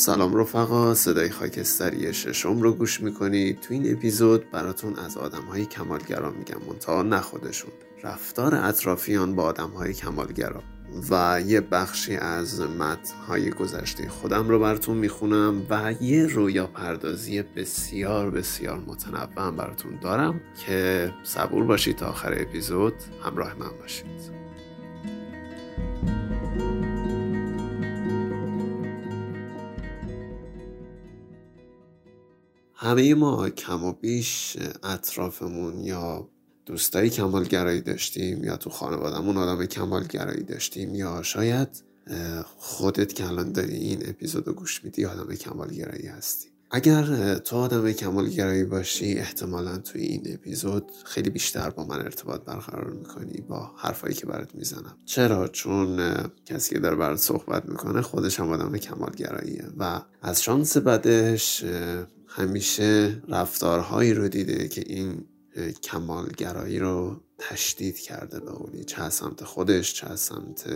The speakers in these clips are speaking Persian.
سلام رفقا صدای خاکستری ششم رو گوش می‌کنید تو این اپیزود براتون از آدم های کمالگرا میگم منتها نه خودشون. رفتار اطرافیان با آدم های کمالگرا. و یه بخشی از های گذشته خودم رو براتون می‌خونم و یه رویا پردازی بسیار بسیار متنوع براتون دارم که صبور باشید تا آخر اپیزود. همراه من باشید. همه ما کم و بیش اطرافمون یا دوستایی کمالگرایی داشتیم یا تو خانوادهمون آدم کمالگرایی داشتیم یا شاید خودت که الان داری این اپیزود رو گوش میدی آدم کمالگرایی هستی. اگر تو آدم کمالگرایی باشی احتمالا توی این اپیزود خیلی بیشتر با من ارتباط برقرار می‌کنی با حرفایی که برات می‌زنم. چرا؟ چون کسی که داره برات صحبت می‌کنه خودش هم آدم کمالگراییه و از شانس بدش همیشه رفتارهایی رو دیده که این کمالگرایی رو تشدید کرده به قولی چه از سمت خودش چه از سمت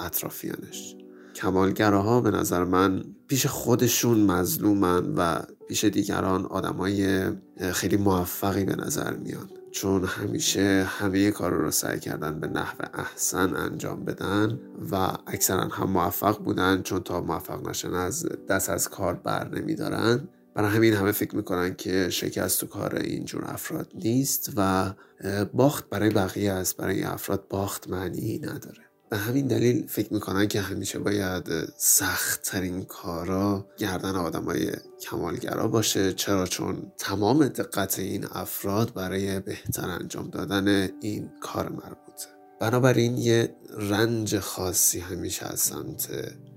اطرافیانش. کمالگراها به نظر من پیش خودشون مظلومن و پیش دیگران آدمای خیلی موفقی به نظر میان. چون همیشه همه کار رو سعی کردن به نحو احسن انجام بدن و اکثرا هم موفق بودن چون تا موفق نشن از دست از کار بر نمیدارن. برای همین همه فکر می‌کنن که شکست تو کار اینجور افراد نیست و باخت برای بقیه است. برای افراد باخت معنی نداره. به همین دلیل فکر می‌کنن که همیشه باید سخت ترین کارا گردن آدم های کمالگرا باشه. چرا؟ چون تمام دقت این افراد برای بهتر انجام دادن این کار مربوطه. بنابراین یه رنج خاصی همیشه از سمت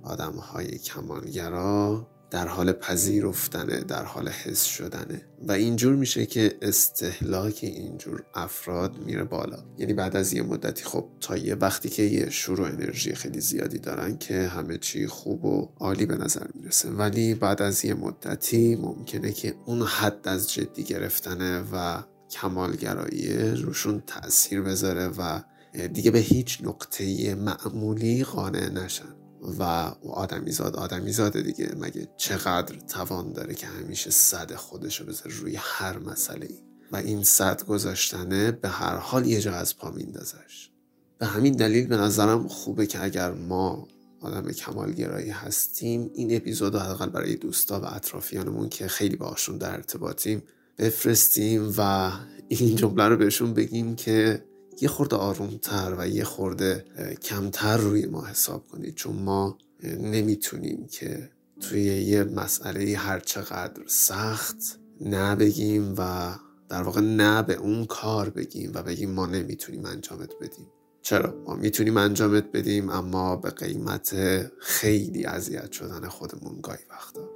آدم های کمالگرا در حال پذیرفتنه در حال حس شدنه و اینجور میشه که استهلاک اینجور افراد میره بالا. یعنی بعد از یه مدتی خب تا یه وقتی که یه شور انرژی خیلی زیادی دارن که همه چی خوب و عالی به نظر می‌رسه. ولی بعد از یه مدتی ممکنه که اون حد از جدی گرفتنه و کمالگرایی روشون تاثیر بذاره و دیگه به هیچ نقطه معمولی قانع نشن. و آدمیزاد آدمیزاده دیگه. مگه چقدر توان داره که همیشه صد خودشو بذاره روی هر مسئله ای و این صد گذاشتنه به هر حال یه جا از پا میندازش. به همین دلیل به نظرم خوبه که اگر ما آدم کمالگرایی هستیم این اپیزود رو حداقل برای دوستا و اطرافیانمون که خیلی باشون در ارتباطیم بفرستیم و این جمله رو بهشون بگیم که یه خورده آرومتر و یه خورده کمتر روی ما حساب کنید چون ما نمی‌تونیم که توی یه مسئله هر چقدر سخت نه بگیم و در واقع نه به اون کار بگیم و بگیم ما نمی‌تونیم انجامت بدیم. چرا؟ ما می‌تونیم انجامت بدیم اما به قیمت خیلی اذیت شدن خودمون گاهی وقتا.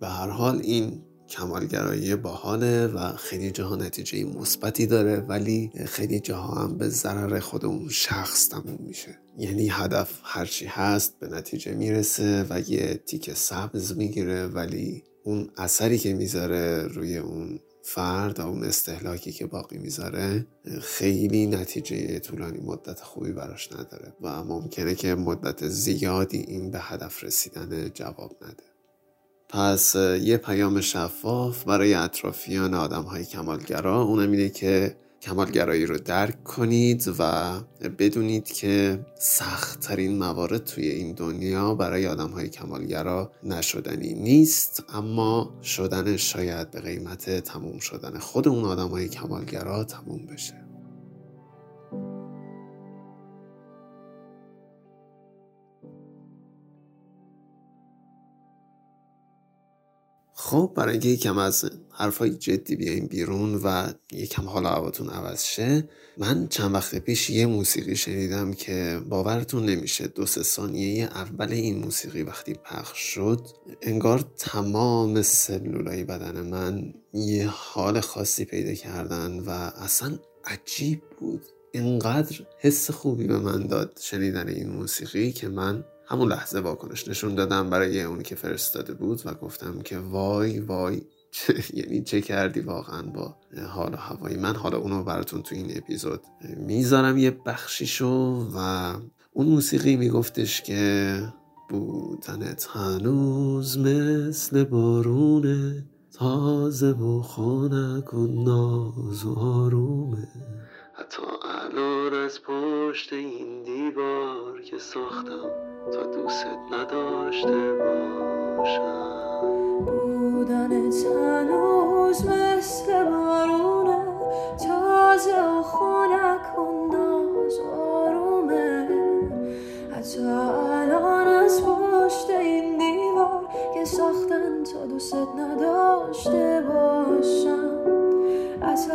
به هر حال این کمالگرایی باحاله و خیلی جاها نتیجه مثبتی داره ولی خیلی جاها هم به ضرر خود اون شخص تموم میشه. یعنی هدف هرچی هست به نتیجه می‌رسه و یه تیک سبز می‌گیره ولی اون اثری که می‌ذاره روی اون فرد و اون استهلاکی که باقی می‌ذاره خیلی نتیجه طولانی مدت خوبی براش نداره و ممکنه که مدت زیادی این به هدف رسیدن جواب نده. پس یه پیام شفاف برای اطرافیان آدم های کمالگرا. اونم اینه که کمالگرایی رو درک کنید و بدونید که سختترین موارد توی این دنیا برای آدم های کمالگرا نشدنی نیست اما شدن شاید به قیمت تموم شدن خود اون آدم های کمالگرا تموم بشه. خب برای اینکه یکم از حرفای جدی بیایم بیرون و یکم حال هواتون عوض شه من چند وقت پیش یه موسیقی شنیدم که باورتون نمیشه دو سه ثانیه اول این موسیقی وقتی پخش شد انگار تمام سلولای بدن من یه حال خاصی پیدا کردن و اصلا عجیب بود. اینقدر حس خوبی به من داد شنیدن این موسیقی که من همون لحظه واکنش نشون دادم برای اونی که فرستاده بود و گفتم که وای وای چه یعنی چه کردی واقعا با حال و هوای من؟ حالا اونو براتون تو این اپیزود می‌ذارم یه بخشیشو و اون موسیقی میگفتش که بودنت هنوز مثل بارونه تازه و خانک و ناز و آرومه حتی الان از پشت این دیوار که ساختم تا دوست نداشته باشم. بودن هنوز مثل بارونه تازه و ناز آرومه. حتی الان از پشت این دیوار که ساختن تا دوست نداشته باشم. اصل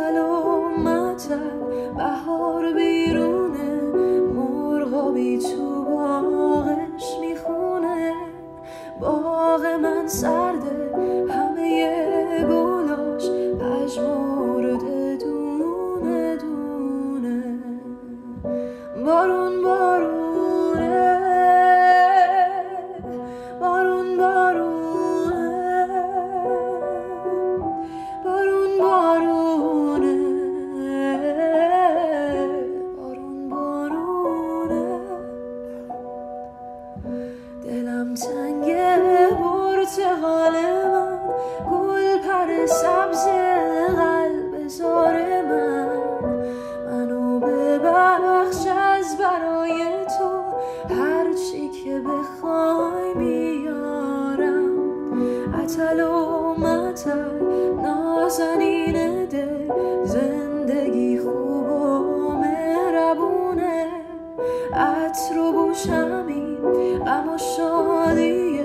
عطر و بوشمی و شادی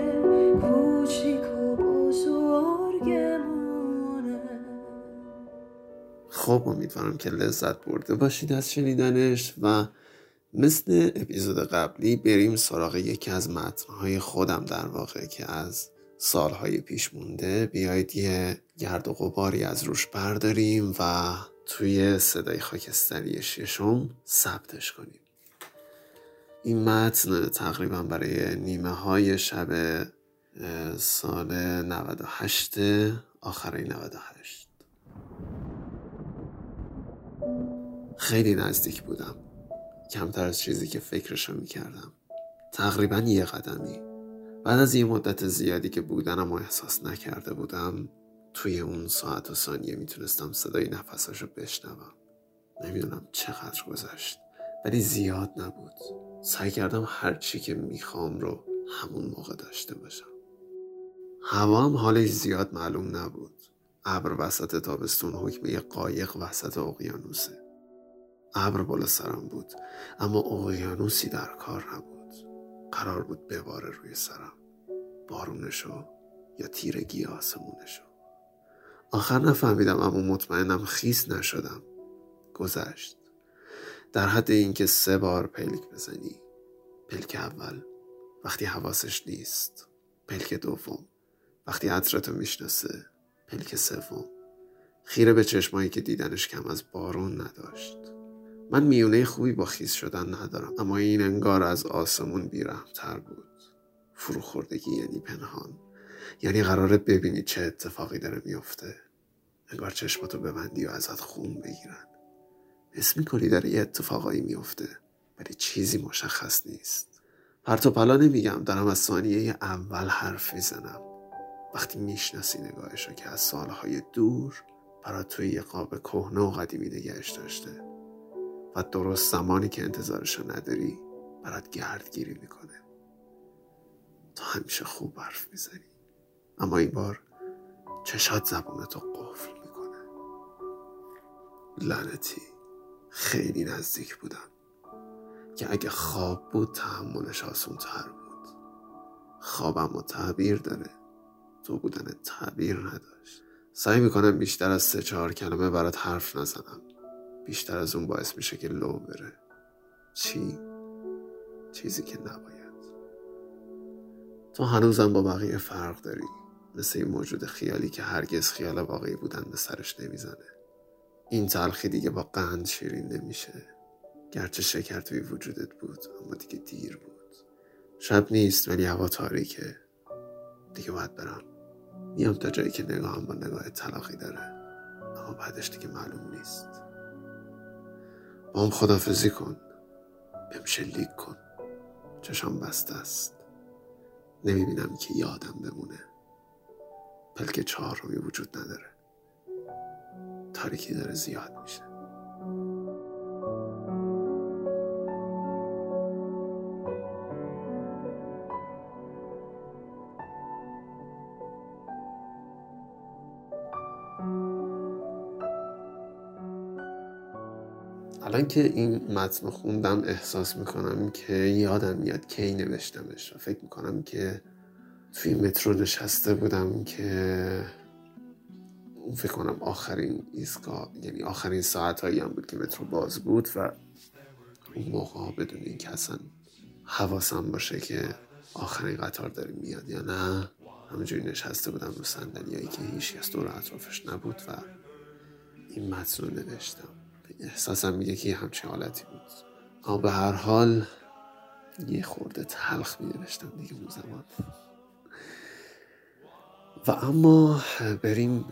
کوچیک و بزرگمونه. خب امیدوارم که لذت برده باشید از شنیدنش و مثل اپیزود قبلی بریم سراغ یکی از متنهای خودم در واقع که از سالهای پیش مونده. بیایید یه گرد و غباری از روش برداریم و توی صدای خاکستری ششم ثبتش کنیم. این متن تقریبا برای نیمه های شب سال 98 آخرای 98 خیلی نزدیک بودم. کمتر از چیزی که فکرشو می‌کردم. تقریبا یه قدمی. بعد از یه مدت زیادی که بودنم و احساس نکرده بودم توی اون ساعت و ثانیه می‌تونستم صدای نفساشو بشنوم. نمی‌دونم چقدر گذشت ولی زیاد نبود. سعی کردم هر چی که می‌خوام رو همون موقع داشته باشم. هوا هم حالش زیاد معلوم نبود. ابر وسط تابستون حکم یه قایق وسط اقیانوسه. ابر بالا سرم بود اما اقیانوسی در کار نبود. قرار بود بباره روی سرم. بارونشو یا تیرگی آسمونشو. آخر نفهمیدم اما مطمئنم خیس نشدم. گذشت. در حد اینکه سه بار پلک بزنی. پلک اول وقتی حواسش نیست. پلک دوم وقتی عطرتو می‌شناسه. پلک سوم خیره به چشمایی که دیدنش کم از بارون نداشت. من میونه خوبی با خیس شدن ندارم اما این انگار از آسمون بیرحمتر بود. فروخوردگی یعنی پنهان. یعنی قراره ببینی چه اتفاقی داره میفته انگار چشماتو ببندی و ازت خون بگیرن. حس می‌کنی؟ داره یه اتفاقایی میفته ولی چیزی مشخص نیست. پرت و پلا نمیگم دارم از ثانیه اول حرف می‌زنم. وقتی می‌شناسی نگاهشو که از سالهای دور برات توی یه قاب کهنه و قدیمی نگهش داشته و درست زمانی که انتظارشو نداری برات گردگیری می‌کنه. تا همیشه خوب حرف می‌زنی. اما این بار چشات زبونتو قفل می‌کنه. لعنتی. خیلی نزدیک بودم که اگه خواب بود تحملش آسون تر بود. خوابم و تعبیر داره. تو بودن تعبیر نداشت. سعی می‌کنم بیشتر از سه چهار کلمه برات حرف نزنم. بیشتر از اون باعث میشه که لو بره. چی؟ چیزی که نباید. تو هنوزم با بقیه فرق داری. مثل این موجود خیالی که هرگز خیال واقعی بودن به سرش نمی‌زنه. این تلخی دیگه با قند شیرین نمیشه گرچه شکر توی وجودت بود اما دیگه دیر بود. شب نیست ولی هوا تاریکه. دیگه باید برم. میام تا جایی که نگاهم با نگاه طلاقی داره. اما بعدش دیگه معلوم نیست. با هم خدافزی کن. بهم شلیک کن. چشام بسته است. نمی‌بینم که یادم بمونه. پلک چهارمی وجود نداره. تاریکی داره زیاد میشه. الان که این متن خوندم احساس می‌کنم که یادم میاد کی نوشتمش. و فکر می‌کنم که توی مترو نشسته بودم که فکر کنم آخرین ایستگاه یعنی آخرین ساعت هایی هم بود که مترو باز بود و اون موقع بدون این که اصلا حواسم باشه که آخرین قطار داره میاد یا نه. همینجوری نشسته بودم رو صندلیایی که هیچ کس دور اطرافش نبود و این متن رو نوشتم. احساسم میگه که همچین حالتی بود. اما به هر حال یه خورده تلخ می دیگه اون زمان. و اما بریم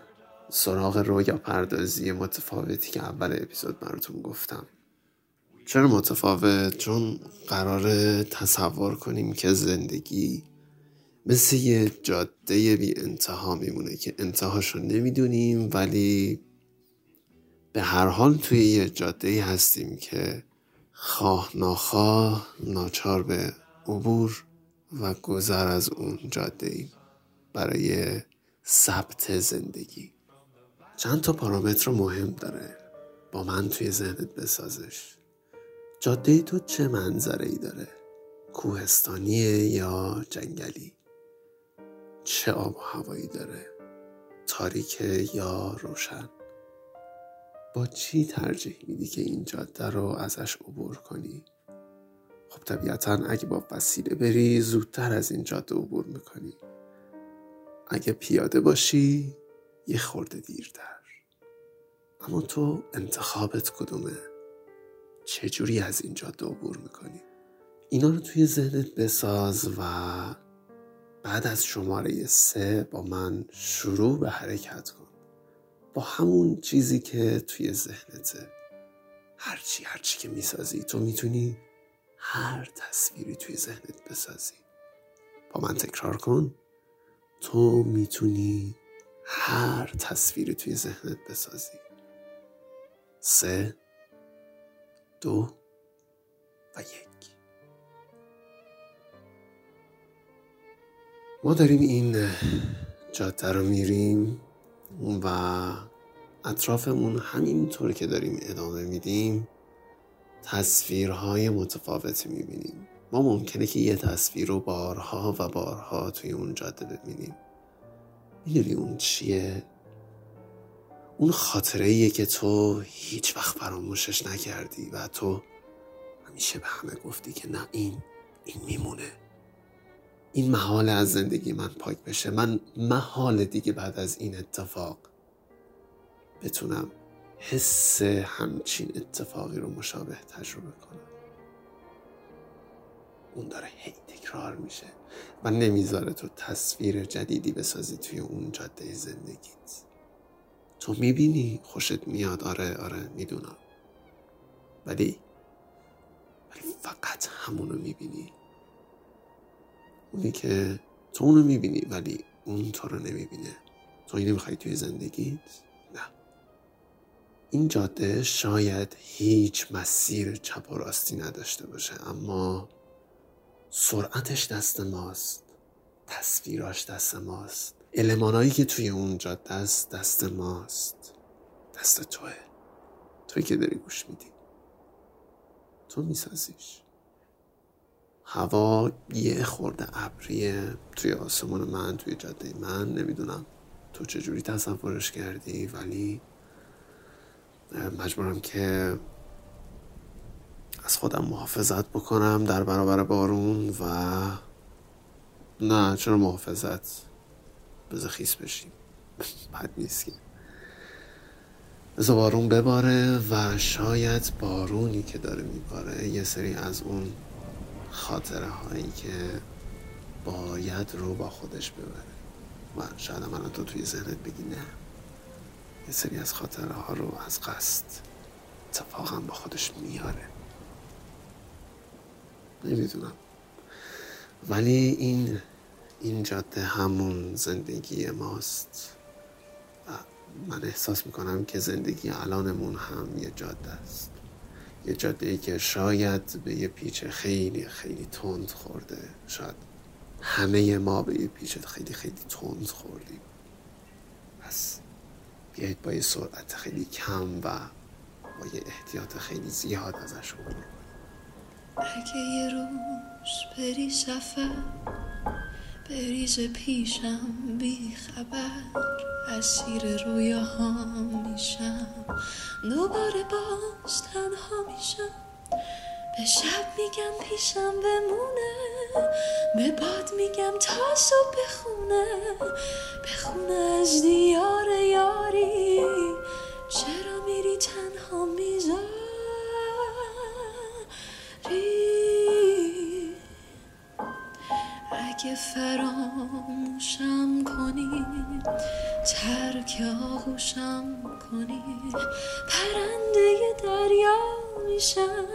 سراغ رویا پردازی متفاوتی که اول اپیزود براتون گفتم چرا متفاوت؟ چون قرار تصور کنیم که زندگی مثل یه جاده بی انتها میمونه که انتهاشو نمی‌دونیم ولی به هر حال توی یه جاده هستیم که خواه ناخواه ناچار به عبور و گذر از اون جاده برای ثبت زندگی چند تا پارامتر مهم داره. با من توی ذهنت بسازش. جاده تو چه منظره ای داره؟ کوهستانیه یا جنگلی؟ چه آب و هوایی داره؟ تاریکه یا روشن؟ با چی ترجیح میدی که این جاده رو ازش عبور کنی؟ خب طبیعتا اگه با وسیله بری زودتر از این جاده عبور می‌کنی. اگه پیاده باشی یه خورده دیرتر. اما تو انتخابت کدومه؟ چجوری از این جاده عبور می‌کنی؟ اینا رو توی ذهنت بساز و بعد از شماره سه با من شروع به حرکت کن. با همون چیزی که توی ذهنته. هرچی هرچی که می‌سازی تو می‌تونی هر تصویری توی ذهنت بسازی. با من تکرار کن. تو می‌تونی هر تصویری توی ذهنت بسازی. سه دو و یک. ما داریم این جاده رو میریم و اطرافمون همینطور که داریم ادامه میدیم تصویرهای متفاوتی می‌بینیم. ما ممکنه که یه تصویر رو بارها و بارها توی اون جاده ببینیم. می‌دونی اون چیه؟ اون خاطره ایه که تو هیچ وقت فراموشش نکردی و تو همیشه به همه گفتی که نه این این میمونه. این محال از زندگی من پاک بشه. من محال دیگه بعد از این اتفاق بتونم حس همچین اتفاقی رو مشابه تجربه کنم. اون داره هی تکرار میشه و نمی‌ذاره تو تصویر جدیدی بسازی توی اون جاده زندگیت. تو می‌بینی خوشت میاد. آره آره می‌دونم. ولی ولی فقط همونو می‌بینی. اونی که تو اونو می‌بینی ولی اون تو رو نمی‌بینه. تو اینو می‌خوای توی زندگیت؟ نه. این جاده شاید هیچ مسیر چپ و راستی نداشته باشه اما سرعتش دست ماست. تصویراش دست ماست. المانایی که توی اون است دست ماست. دست توه. توی که داری گوش میدی. تو میسازیش. هوا یه خورده ابریه توی آسمون من توی جاده من. نمی‌دونم تو چجوری تصورش کردی ولی مجبورم که از خودم محافظت بکنم در برابر بارون و نه چرا محافظت؟ بذار خیس بشیم. بد نیست که بذار بارون بباره و شاید بارونی که داره میباره یه سری از اون خاطره هایی که باید رو با خودش ببره. و شاید من تو توی ذهنت بگی نه. یه سری از خاطره ها رو از قصد اتفاقا با خودش میاره. نمی‌دونم. ولی این این جاده همون زندگی ماست. و من احساس می‌کنم که زندگی الانمون هم یه جاده است. یه جاده ای که شاید به یه پیچ خیلی خیلی تند خورده. شاید همه ما به یه پیچ خیلی خیلی تند خوردیم. پس بیایید با یه سرعت خیلی کم و با یه احتیاط خیلی زیاد ازش عبور اگه یه روز بری سفر بریز پیشم بی خبر اسیر رویاهام میشم. دوباره باز تنها میشم. به شب میگم پیشم بمونه به باد میگم تا صبح بخونه بخونه از دیار یاری چرا اگه فراموشم کنی ترک آغوشم کنی. پرنده دریا میشم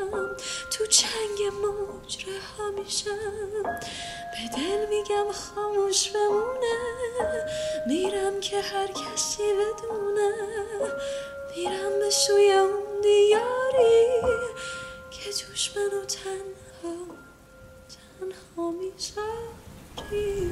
تو چنگ مجره ها میشم. به دل میگم خاموش بمونه میرم که هر کسی بدونه. میرم به سوی اون دیاری که توش منو تنها تنها Okay.